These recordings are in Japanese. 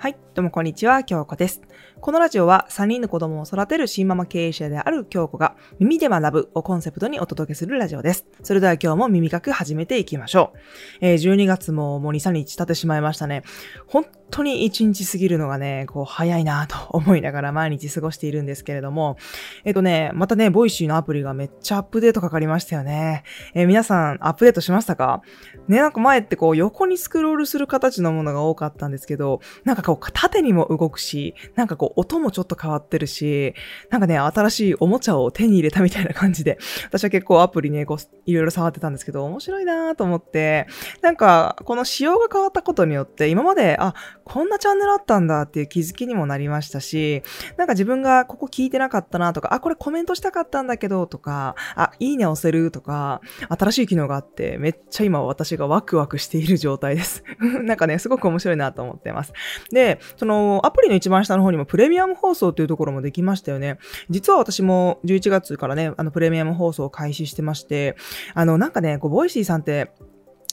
はい、どうもこんにちは、京子です。このラジオは3人の子供を育てるシンママ経営者である京子が耳で学ぶをコンセプトにお届けするラジオです。それでは今日も耳学始めていきましょう。えー、12月ももう2、3日経ってしまいましたね。本当に1日過ぎるのがね、こう早いなと思いながら毎日過ごしているんですけれども、えっ、ー、とね、またね、ボイシーのアプリがめっちゃアップデートかかりましたよね。えー、皆さんアップデートしましたか？ね、なんか前ってこう横にスクロールする形のものが多かったんですけど、なんかこう縦にも動くし、なんかこう音もちょっと変わってるし、なんかね、新しいおもちゃを手に入れたみたいな感じで、私は結構アプリね、こういろいろ触ってたんですけど、面白いなと思って、なんかこの仕様が変わったことによって、今まで、あ、こんなチャンネルあったんだっていう気づきにもなりましたし、なんか自分がここ聞いてなかったなとか、あ、これコメントしたかったんだけどとか、あ、いいね押せるとか、新しい機能があって、めっちゃ今私がワクワクしている状態です。なんかね、すごく面白いなと思ってます。で、でそのアプリの一番下の方にもプレミアム放送というところもできましたよね。実は私も11月からね、あのプレミアム放送を開始してまして、あのなんかね、こうボイシーさんって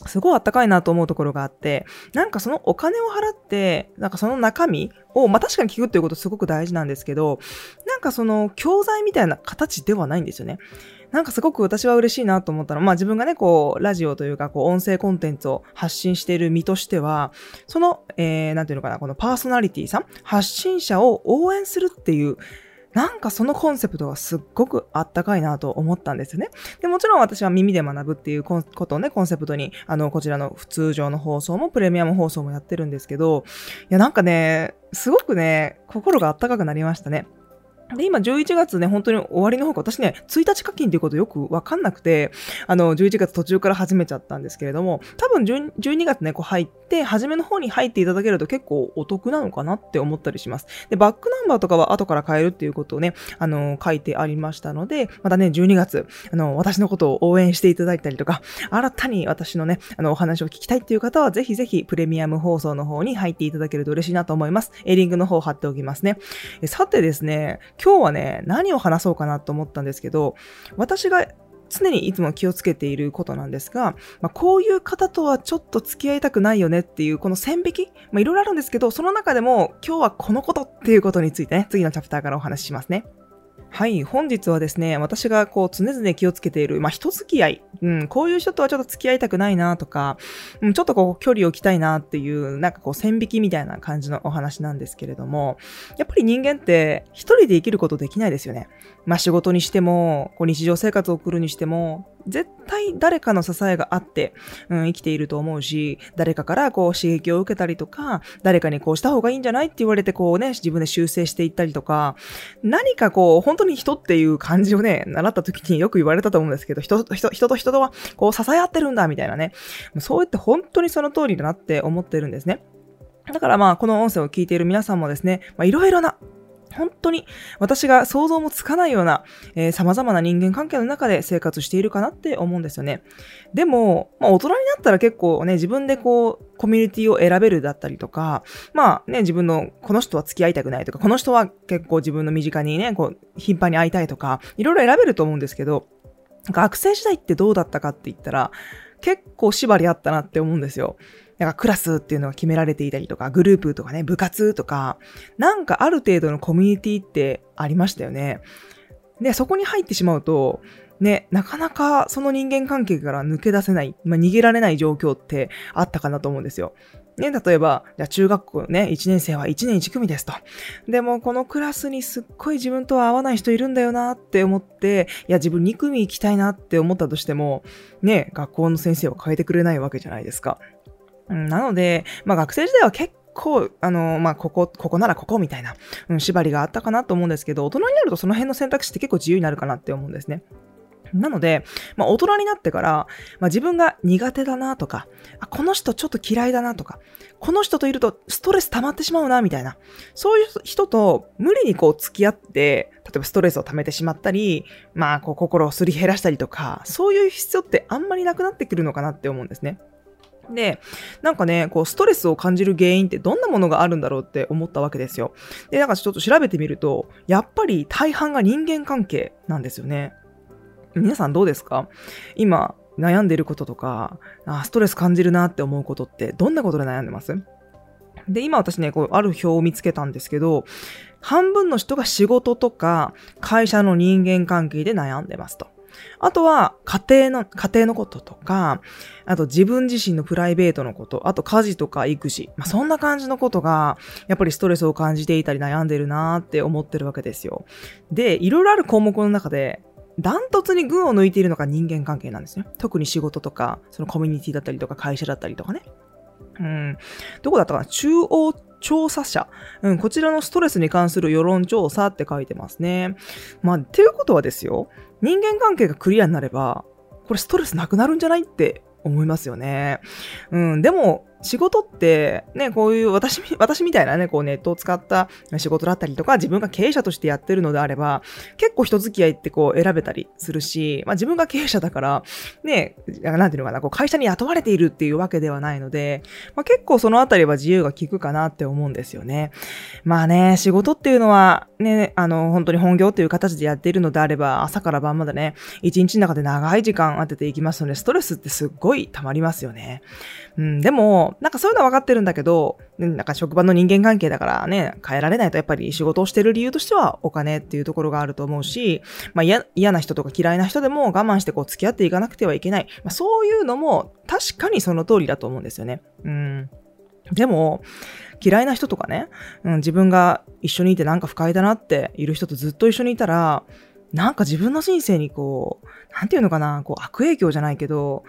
すごいあったかいなと思うところがあって、なんかそのお金を払って、なんかその中身を、まあ確かに聞くっていうことすごく大事なんですけど、なんかその教材みたいな形ではないんですよね。なんかすごく私は嬉しいなと思ったのは、まあ自分がね、こう、ラジオというか、こう、音声コンテンツを発信している身としては、その、えー、なんていうのかな、このパーソナリティさん、発信者を応援するっていう、なんかそのコンセプトがすっごくあったかいなと思ったんですよね。で、もちろん私は耳で学ぶっていうことをね、コンセプトに、あの、こちらの普通常の放送もプレミアム放送もやってるんですけど、いや、なんかね、すごくね、心があったかくなりましたね。で、今11月ね、本当に終わりの方が、私ね、1日課金っていうことよくわかんなくて、あの、11月途中から始めちゃったんですけれども、多分12月ね、こう入って、初めの方に入っていただけると結構お得なのかなって思ったりします。で、バックナンバーとかは後から変えるっていうことをね、あの、書いてありましたので、またね、12月、あの、私のことを応援していただいたりとか、新たに私のね、あの、お話を聞きたいっていう方は、ぜひぜひプレミアム放送の方に入っていただけると嬉しいなと思います。エリングの方貼っておきますね。さてですね、今日はね、何を話そうかなと思ったんですけど、私が常にいつも気をつけていることなんですが、まあ、こういう方とはちょっと付き合いたくないよねっていう、この線引き、まあ、いろいろあるんですけど、その中でも今日はこのことっていうことについてね、次のチャプターからお話ししますね。はい、本日はですね、私がこう常々気をつけている、まあ、人付き合い、うん、こういう人とはちょっと付き合いたくないなとか、うん、ちょっとこう距離を置きたいなっていう、なんかこう線引きみたいな感じのお話なんですけれども、やっぱり人間って一人で生きることできないですよね。まあ、仕事にしても、こう日常生活を送るにしても、絶対誰かの支えがあって、うん、生きていると思うし、誰かからこう刺激を受けたりとか、誰かにこうした方がいいんじゃないって言われてこうね、自分で修正していったりとか、何かこう、本当に人っていう感じをね、習った時によく言われたと思うんですけど、人人人と人とはこう支え合ってるんだみたいなね。そうやって本当にその通りだなって思ってるんですね。だからまあ、この音声を聞いている皆さんもですね、いろいろな本当に私が想像もつかないような、えー、様々な人間関係の中で生活しているかなって思うんですよね。でも、まあ大人になったら結構ね、自分でこう、コミュニティを選べるだったりとか、まあね、自分のこの人は付き合いたくないとか、この人は結構自分の身近にね、こう、頻繁に会いたいとか、いろいろ選べると思うんですけど、学生時代ってどうだったかって言ったら、結構縛りあったなって思うんですよ。なんかクラスっていうのが決められていたりとか、グループとかね、部活とか、なんかある程度のコミュニティってありましたよね。で、そこに入ってしまうと、ね、なかなかその人間関係から抜け出せない、まあ、逃げられない状況ってあったかなと思うんですよ。ね、例えば、じゃあ中学校ね、1年生は1年1組ですと。でも、このクラスにすっごい自分とは合わない人いるんだよなって思って、いや、自分2組行きたいなって思ったとしても、ね、学校の先生は変えてくれないわけじゃないですか。なので、まあ学生時代は結構、あの、まあ、ここ、ここならここみたいな、うん、縛りがあったかなと思うんですけど、大人になるとその辺の選択肢って結構自由になるかなって思うんですね。なので、まあ、大人になってから、まあ、自分が苦手だなとかあ、この人ちょっと嫌いだなとか、この人といるとストレス溜まってしまうな、みたいな。そういう人と無理にこう付き合って、例えばストレスを溜めてしまったり、まあ、こう心をすり減らしたりとか、そういう必要ってあんまりなくなってくるのかなって思うんですね。で、なんかね、こう、ストレスを感じる原因ってどんなものがあるんだろうって思ったわけですよ。で、なんかちょっと調べてみると、やっぱり大半が人間関係なんですよね。皆さんどうですか？今、悩んでることとか、あストレス感じるなって思うことって、どんなことで悩んでます？で、今私ね、こう、ある表を見つけたんですけど、半分の人が仕事とか会社の人間関係で悩んでますと。あとは、家庭の、家庭のこととか、あと自分自身のプライベートのこと、あと家事とか育児、まあ、そんな感じのことが、やっぱりストレスを感じていたり悩んでるなーって思ってるわけですよ。で、いろいろある項目の中で、ダントツに群を抜いているのが人間関係なんですね。特に仕事とか、そのコミュニティだったりとか会社だったりとかね。うん。どこだったかな？中央調査者。うん、こちらのストレスに関する世論調査って書いてますね。まあ、っていうことはですよ。人間関係がクリアになれば、これストレスなくなるんじゃない？って思いますよね。うん、でも、仕事って、ね、こういう私、私みたいなね、こうネットを使った仕事だったりとか、自分が経営者としてやってるのであれば、結構人付き合いってこう選べたりするし、まあ自分が経営者だから、ね、なんていうのかな、こう会社に雇われているっていうわけではないので、まあ結構そのあたりは自由が利くかなって思うんですよね。まあね、仕事っていうのは、ね、あの、本当に本業っていう形でやっているのであれば、朝から晩までね、一日の中で長い時間当てていきますので、ストレスってすっごい溜まりますよね。うん、でも、なんかそういうのは分かってるんだけど、なんか職場の人間関係だからね、変えられないとやっぱり仕事をしてる理由としてはお金っていうところがあると思うし、まあ嫌な人とか嫌いな人でも我慢してこう付き合っていかなくてはいけない。まあそういうのも確かにその通りだと思うんですよね。うん。でも、嫌いな人とかね、うん、自分が一緒にいてなんか不快だなっている人とずっと一緒にいたら、なんか自分の人生にこう、なんていうのかな、こう悪影響じゃないけど、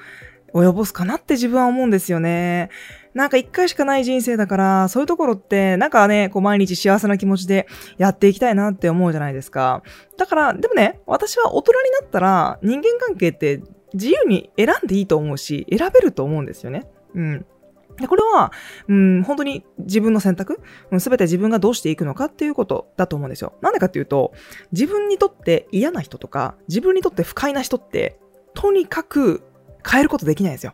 及ぼすかなって自分は思うんですよね。なんか一回しかない人生だから、そういうところって、なんかね、こう毎日幸せな気持ちでやっていきたいなって思うじゃないですか。だから、でもね、私は大人になったら人間関係って自由に選んでいいと思うし、選べると思うんですよね。うん。で、これは、うん、本当に自分の選択すべて自分がどうしていくのかっていうことだと思うんですよ。なんでかっていうと、自分にとって嫌な人とか、自分にとって不快な人って、とにかく変えることできないんですよ。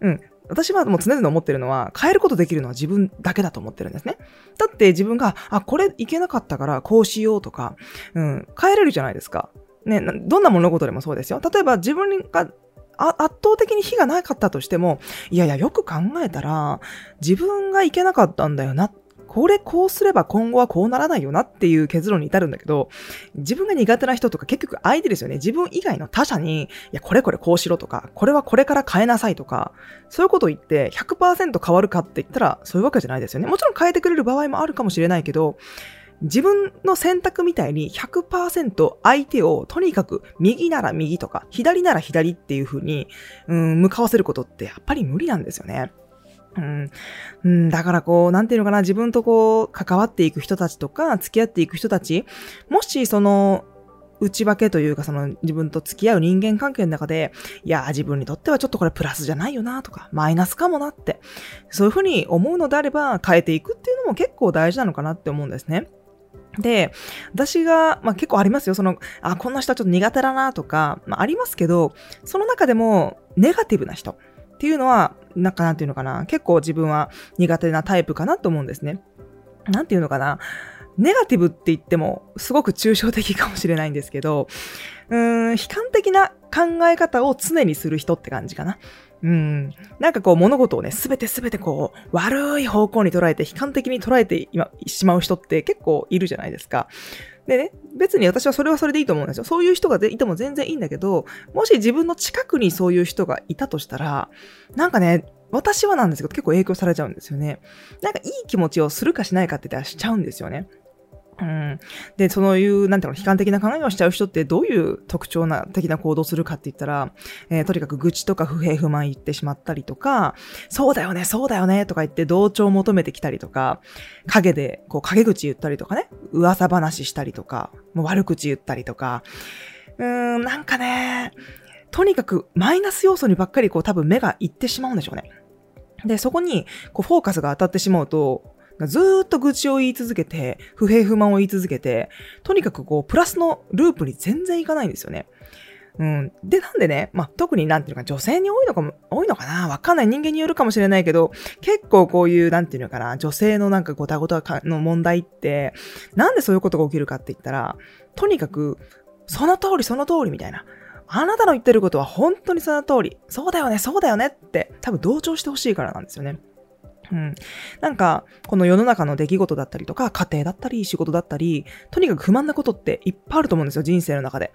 うん。私はもう常々思ってるのは、変えることできるのは自分だけだと思ってるんですね。だって自分が、あ、これいけなかったからこうしようとか、うん、変えれるじゃないですか。ね、どんな物事でもそうですよ。例えば自分が圧倒的に火がなかったとしても、いやいや、よく考えたら、自分がいけなかったんだよなっこれこうすれば今後はこうならないよなっていう結論に至るんだけど、自分が苦手な人とか結局相手ですよね。自分以外の他者に、いや、これこれこうしろとか、これはこれから変えなさいとか、そういうことを言って100%変わるかって言ったらそういうわけじゃないですよね。もちろん変えてくれる場合もあるかもしれないけど、自分の選択みたいに100%相手をとにかく右なら右とか左なら左っていう風に、うん、向かわせることってやっぱり無理なんですよね。うん。だからこう、なんていうのかな、自分とこう、関わっていく人たちとか、付き合っていく人たち、もしその、内訳というか、その自分と付き合う人間関係の中で、いや、自分にとってはちょっとこれプラスじゃないよなとか、マイナスかもなって、そういうふうに思うのであれば、変えていくっていうのも結構大事なのかなって思うんですね。で、私が、まあ結構ありますよ。その、あ、こんな人はちょっと苦手だなとか、まあありますけど、その中でも、ネガティブな人。っていうのは、なんかなんていうのかな、結構自分は苦手なタイプかなと思うんですね。なんていうのかな、ネガティブって言ってもすごく抽象的かもしれないんですけど、うーん、悲観的な考え方を常にする人って感じかな。うん。なんかこう物事をね、すべてすべてこう、悪い方向に捉えて、悲観的に捉えてしまう人って結構いるじゃないですか。でね、別に私はそれはそれでいいと思うんですよ。そういう人がいても全然いいんだけど、もし自分の近くにそういう人がいたとしたら、なんかね、私はなんですけど結構影響されちゃうんですよね。なんかいい気持ちをするかしないかって言ったらしちゃうんですよね。うん。で、そういう、なんていうの、悲観的な考えをしちゃう人ってどういう特徴な、的な行動するかって言ったら、えー、とにかく愚痴とか不平不満言ってしまったりとか、そうだよね、そうだよね、とか言って同調を求めてきたりとか、影で、こう、陰口言ったりとかね、噂話したりとか、もう悪口言ったりとか、うーん、なんかね、とにかくマイナス要素にばっかりこう多分目がいってしまうんでしょうね。で、そこにこうフォーカスが当たってしまうと、ずっと愚痴を言い続けて、不平不満を言い続けて、とにかくこう、プラスのループに全然いかないんですよね。うん。で、なんでね、まあ、特になんていうか、女性に多いのかも、多いのかな？わかんない人間によるかもしれないけど、結構こういう、なんていうのかな、女性のなんかごたごたの問題って、なんでそういうことが起きるかって言ったら、とにかく、その通りその通りみたいな。あなたの言ってることは本当にその通り。そうだよね、そうだよねって、多分同調してほしいからなんですよね。うん。なんか、この世の中の出来事だったりとか、家庭だったり、仕事だったり、とにかく不満なことっていっぱいあると思うんですよ、人生の中で。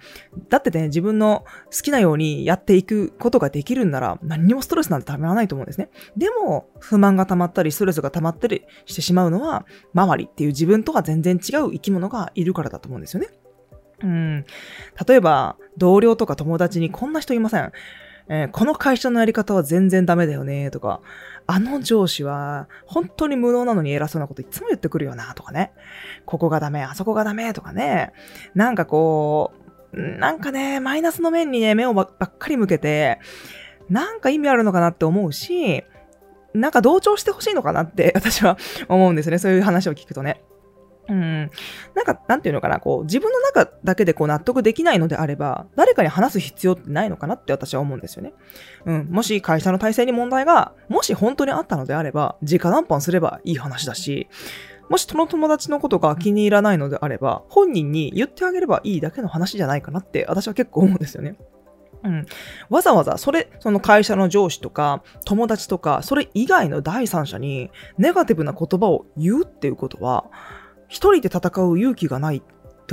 だってね、自分の好きなようにやっていくことができるんなら、何にもストレスなんてたまらないと思うんですね。でも、不満が溜まったり、ストレスが溜まったりしてしまうのは、周りっていう自分とは全然違う生き物がいるからだと思うんですよね。うん。例えば、同僚とか友達にこんな人いません。えー、この会社のやり方は全然ダメだよね、とか、あの上司は本当に無能なのに偉そうなこといつも言ってくるよな、とかね。ここがダメ、あそこがダメ、とかね。なんかこう、なんかね、マイナスの面にね、目をばっかり向けて、なんか意味あるのかなって思うし、なんか同調してほしいのかなって私は思うんですね。そういう話を聞くとね。うん。なんか、なんていうのかな、こう、自分の中だけでこう納得できないのであれば、誰かに話す必要ってないのかなって私は思うんですよね。うん。もし会社の体制に問題が、もし本当にあったのであれば、直談判すればいい話だし、もしその友達のことが気に入らないのであれば、本人に言ってあげればいいだけの話じゃないかなって私は結構思うんですよね。うん。わざわざ、それ、その会社の上司とか、友達とか、それ以外の第三者に、ネガティブな言葉を言うっていうことは、一人で戦う勇気がないっ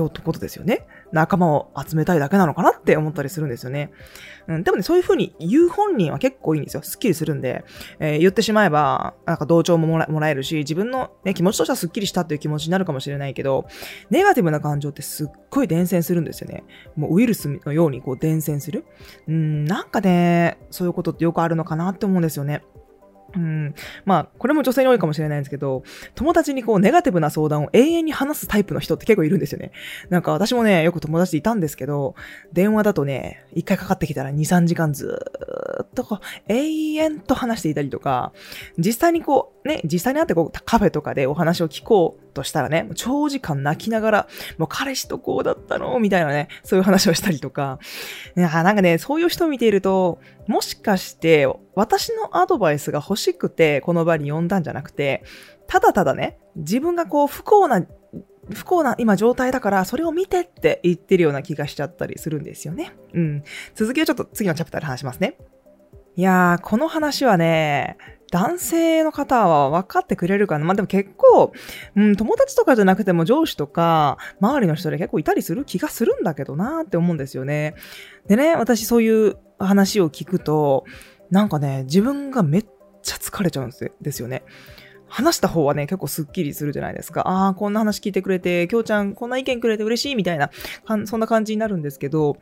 てことですよね。仲間を集めたいだけなのかなって思ったりするんですよね。うん、でもね、そういう風に言う本人は結構いいんですよ。スッキリするんで、えー、言ってしまえば、なんか同調ももらえるし、自分の、ね、気持ちとしてはスッキリしたっていう気持ちになるかもしれないけど、ネガティブな感情ってすっごい伝染するんですよね。もうウイルスのようにこう伝染する。うん、なんかね、そういうことってよくあるのかなって思うんですよね。うん。まあ、これも女性に多いかもしれないんですけど、友達にこう、ネガティブな相談を永遠に話すタイプの人って結構いるんですよね。なんか私もね、よく友達いたんですけど、電話だとね、一回かかってきたら2、3時間ずっとこう、永遠と話していたりとか、実際にこう、ね、実際に会ってこう、カフェとかでお話を聞こうとしたらね、長時間泣きながら、もう彼氏とこうだったの？みたいなね、そういう話をしたりとか、なんかね、そういう人を見ていると、もしかして、私のアドバイスが欲しくて、この場に呼んだんじゃなくて、ただただね、自分がこう、不幸な、不幸な今状態だから、それを見てって言ってるような気がしちゃったりするんですよね。うん。続きをちょっと次のチャプターで話しますね。いやー、この話はね、男性の方は分かってくれるかな？まあ、でも結構、うん、友達とかじゃなくても上司とか、周りの人で結構いたりする気がするんだけどなって思うんですよね。でね、私そういう話を聞くと、なんかね、自分がめっちゃ疲れちゃうんですよね。話した方はね、結構スッキリするじゃないですか。ああ、こんな話聞いてくれて、きょうちゃんこんな意見くれて嬉しいみたいな、そんな感じになるんですけど、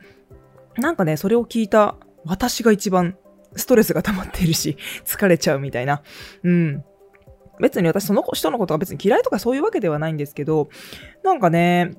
なんかね、それを聞いた私が一番ストレスが溜まっているし、疲れちゃうみたいな。うん。別に私その人のことが別に嫌いとかそういうわけではないんですけど、なんかね、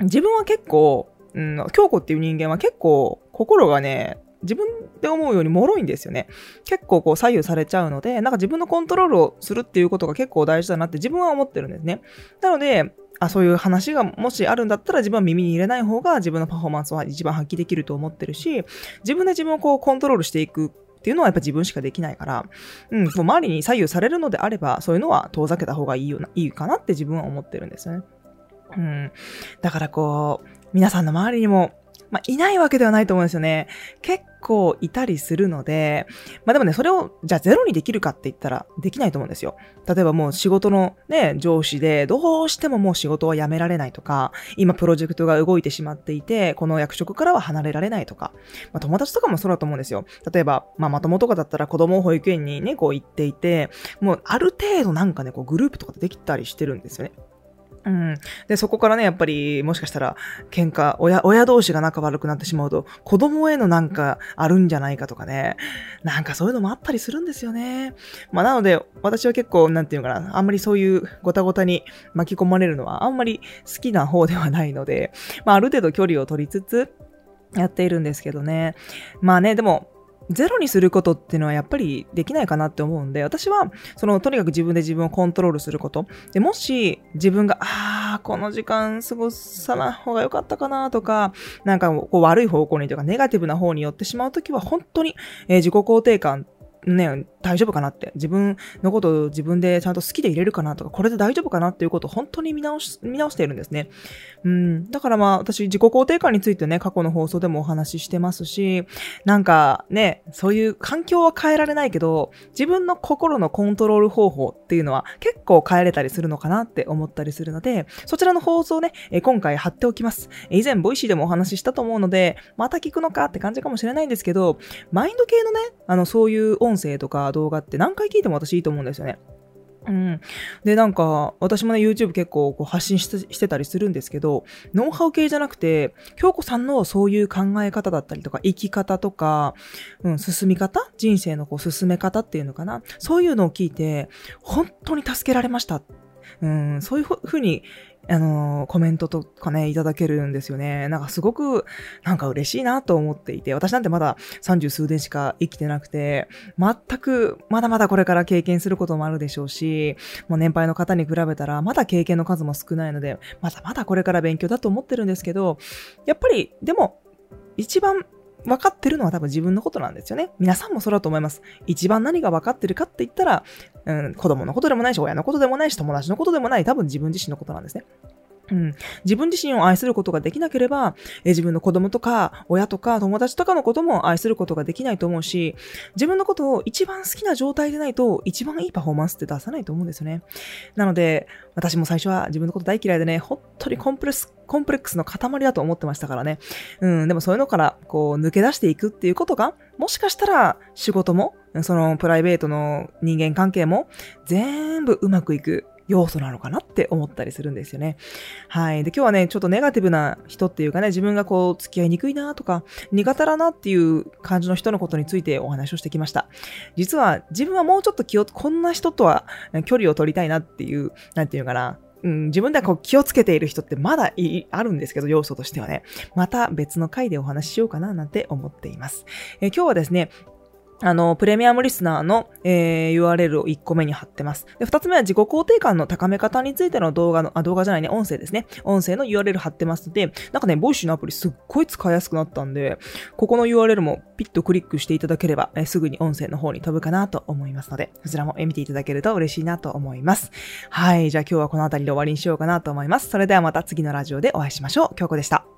自分は結構、うん、京子っていう人間は結構心がね、自分で思うように脆いんですよね。結構こう左右されちゃうので、なんか自分のコントロールをするっていうことが結構大事だなって自分は思ってるんですね。なので、あ、そういう話がもしあるんだったら自分は耳に入れない方が自分のパフォーマンスは一番発揮できると思ってるし、自分で自分をこうコントロールしていくっていうのはやっぱ自分しかできないから、うん、もう周りに左右されるのであれば、そういうのは遠ざけた方がいいよな、いいかなって自分は思ってるんですよね。うん。だからこう、皆さんの周りにもまあ、いないわけではないと思うんですよね。結構いたりするので、まあでもね、それを、じゃあゼロにできるかって言ったらできないと思うんですよ。例えばもう仕事のね、上司で、どうしてももう仕事は辞められないとか、今プロジェクトが動いてしまっていて、この役職からは離れられないとか、まあ友達とかもそうだと思うんですよ。例えば、まあまともとかだったら子供を保育園にね、こう行っていて、もうある程度なんかね、こうグループとかでできたりしてるんですよね。うん。で、そこからね、やっぱり、もしかしたら、喧嘩、親、親同士が仲悪くなってしまうと、子供へのなんかあるんじゃないかとかね。なんかそういうのもあったりするんですよね。まあ、なので、私は結構、なんていうかな、あんまりそういうごたごたに巻き込まれるのは、あんまり好きな方ではないので、まあ、ある程度距離を取りつつ、やっているんですけどね。まあね、でも、ゼロにすることっていうのはやっぱりできないかなって思うんで、私は、その、とにかく自分で自分をコントロールすること。で、もし、自分が、ああ、この時間過ごさない方が良かったかなとか、なんか、こう、悪い方向にとか、ネガティブな方に寄ってしまうときは、本当に、えー、自己肯定感ね、大丈夫かなって、自分のことを自分でちゃんと好きで入れるかなとか、これで大丈夫かなっていうことを本当に見直し、見直しているんですね。うん。だからまあ、私、自己肯定感についてね、過去の放送でもお話ししてますし、なんかね、そういう環境は変えられないけど、自分の心のコントロール方法っていうのは結構変えれたりするのかなって思ったりするので、そちらの放送ね、え今回貼っておきます。以前、ボイシーでもお話ししたと思うので、また聞くのかって感じかもしれないんですけど、マインド系のね、あの、そういう音音声とか動画って何回聞いても私いいと思うんですよね。うん。で、なんか、私もね、YouTube 結構こう発信してたりするんですけど、ノウハウ系じゃなくて、京子さんのそういう考え方だったりとか、生き方とか、うん、進み方？人生のこう進め方っていうのかな？そういうのを聞いて、本当に助けられました。うん、そういうふうにあのー、コメントとかね、いただけるんですよね。なんかすごく、なんか嬉しいなと思っていて、私なんてまだ三十数年しか生きてなくて、全く、まだまだこれから経験することもあるでしょうし、もう年配の方に比べたら、まだ経験の数も少ないので、まだまだこれから勉強だと思ってるんですけど、やっぱり、でも、一番分かってるのは多分自分のことなんですよね。皆さんもそうだと思います。一番何が分かってるかって言ったら、うん、子供のことでもないし、親のことでもないし、友達のことでもない、多分自分自身のことなんですね。うん、自分自身を愛することができなければ、え自分の子供とか、親とか、友達とかのことも愛することができないと思うし、自分のことを一番好きな状態でないと、一番いいパフォーマンスって出さないと思うんですよね。なので、私も最初は自分のこと大嫌いでね、本当にコンプレックス、コンプレックスの塊だと思ってましたからね。うん、でもそういうのから、こう、抜け出していくっていうことが、もしかしたら仕事も、そのプライベートの人間関係も、全部うまくいく要素なのかなって思ったりするんですよね。はい。で、今日はね、ちょっとネガティブな人っていうかね、自分がこう、付き合いにくいなとか、苦手だなっていう感じの人のことについてお話をしてきました。実は、自分はもうちょっと気を、こんな人とは距離を取りたいなっていう、なんていうかな、うん、自分ではこう気をつけている人ってまだあるんですけど、要素としてはね。また別の回でお話ししようかななんて思っています。え今日はですね、あの、プレミアムリスナーの、えー、URL を1個目に貼ってます。で、2つ目は自己肯定感の高め方についての動画の、あ、動画じゃないね、音声ですね。音声の URL 貼ってますので、なんかね、ボイシーのアプリすっごい使いやすくなったんで、ここの URL もピッとクリックしていただければ、えー、すぐに音声の方に飛ぶかなと思いますので、そちらも見ていただけると嬉しいなと思います。はい。じゃあ今日はこの辺りで終わりにしようかなと思います。それではまた次のラジオでお会いしましょう。京子でした。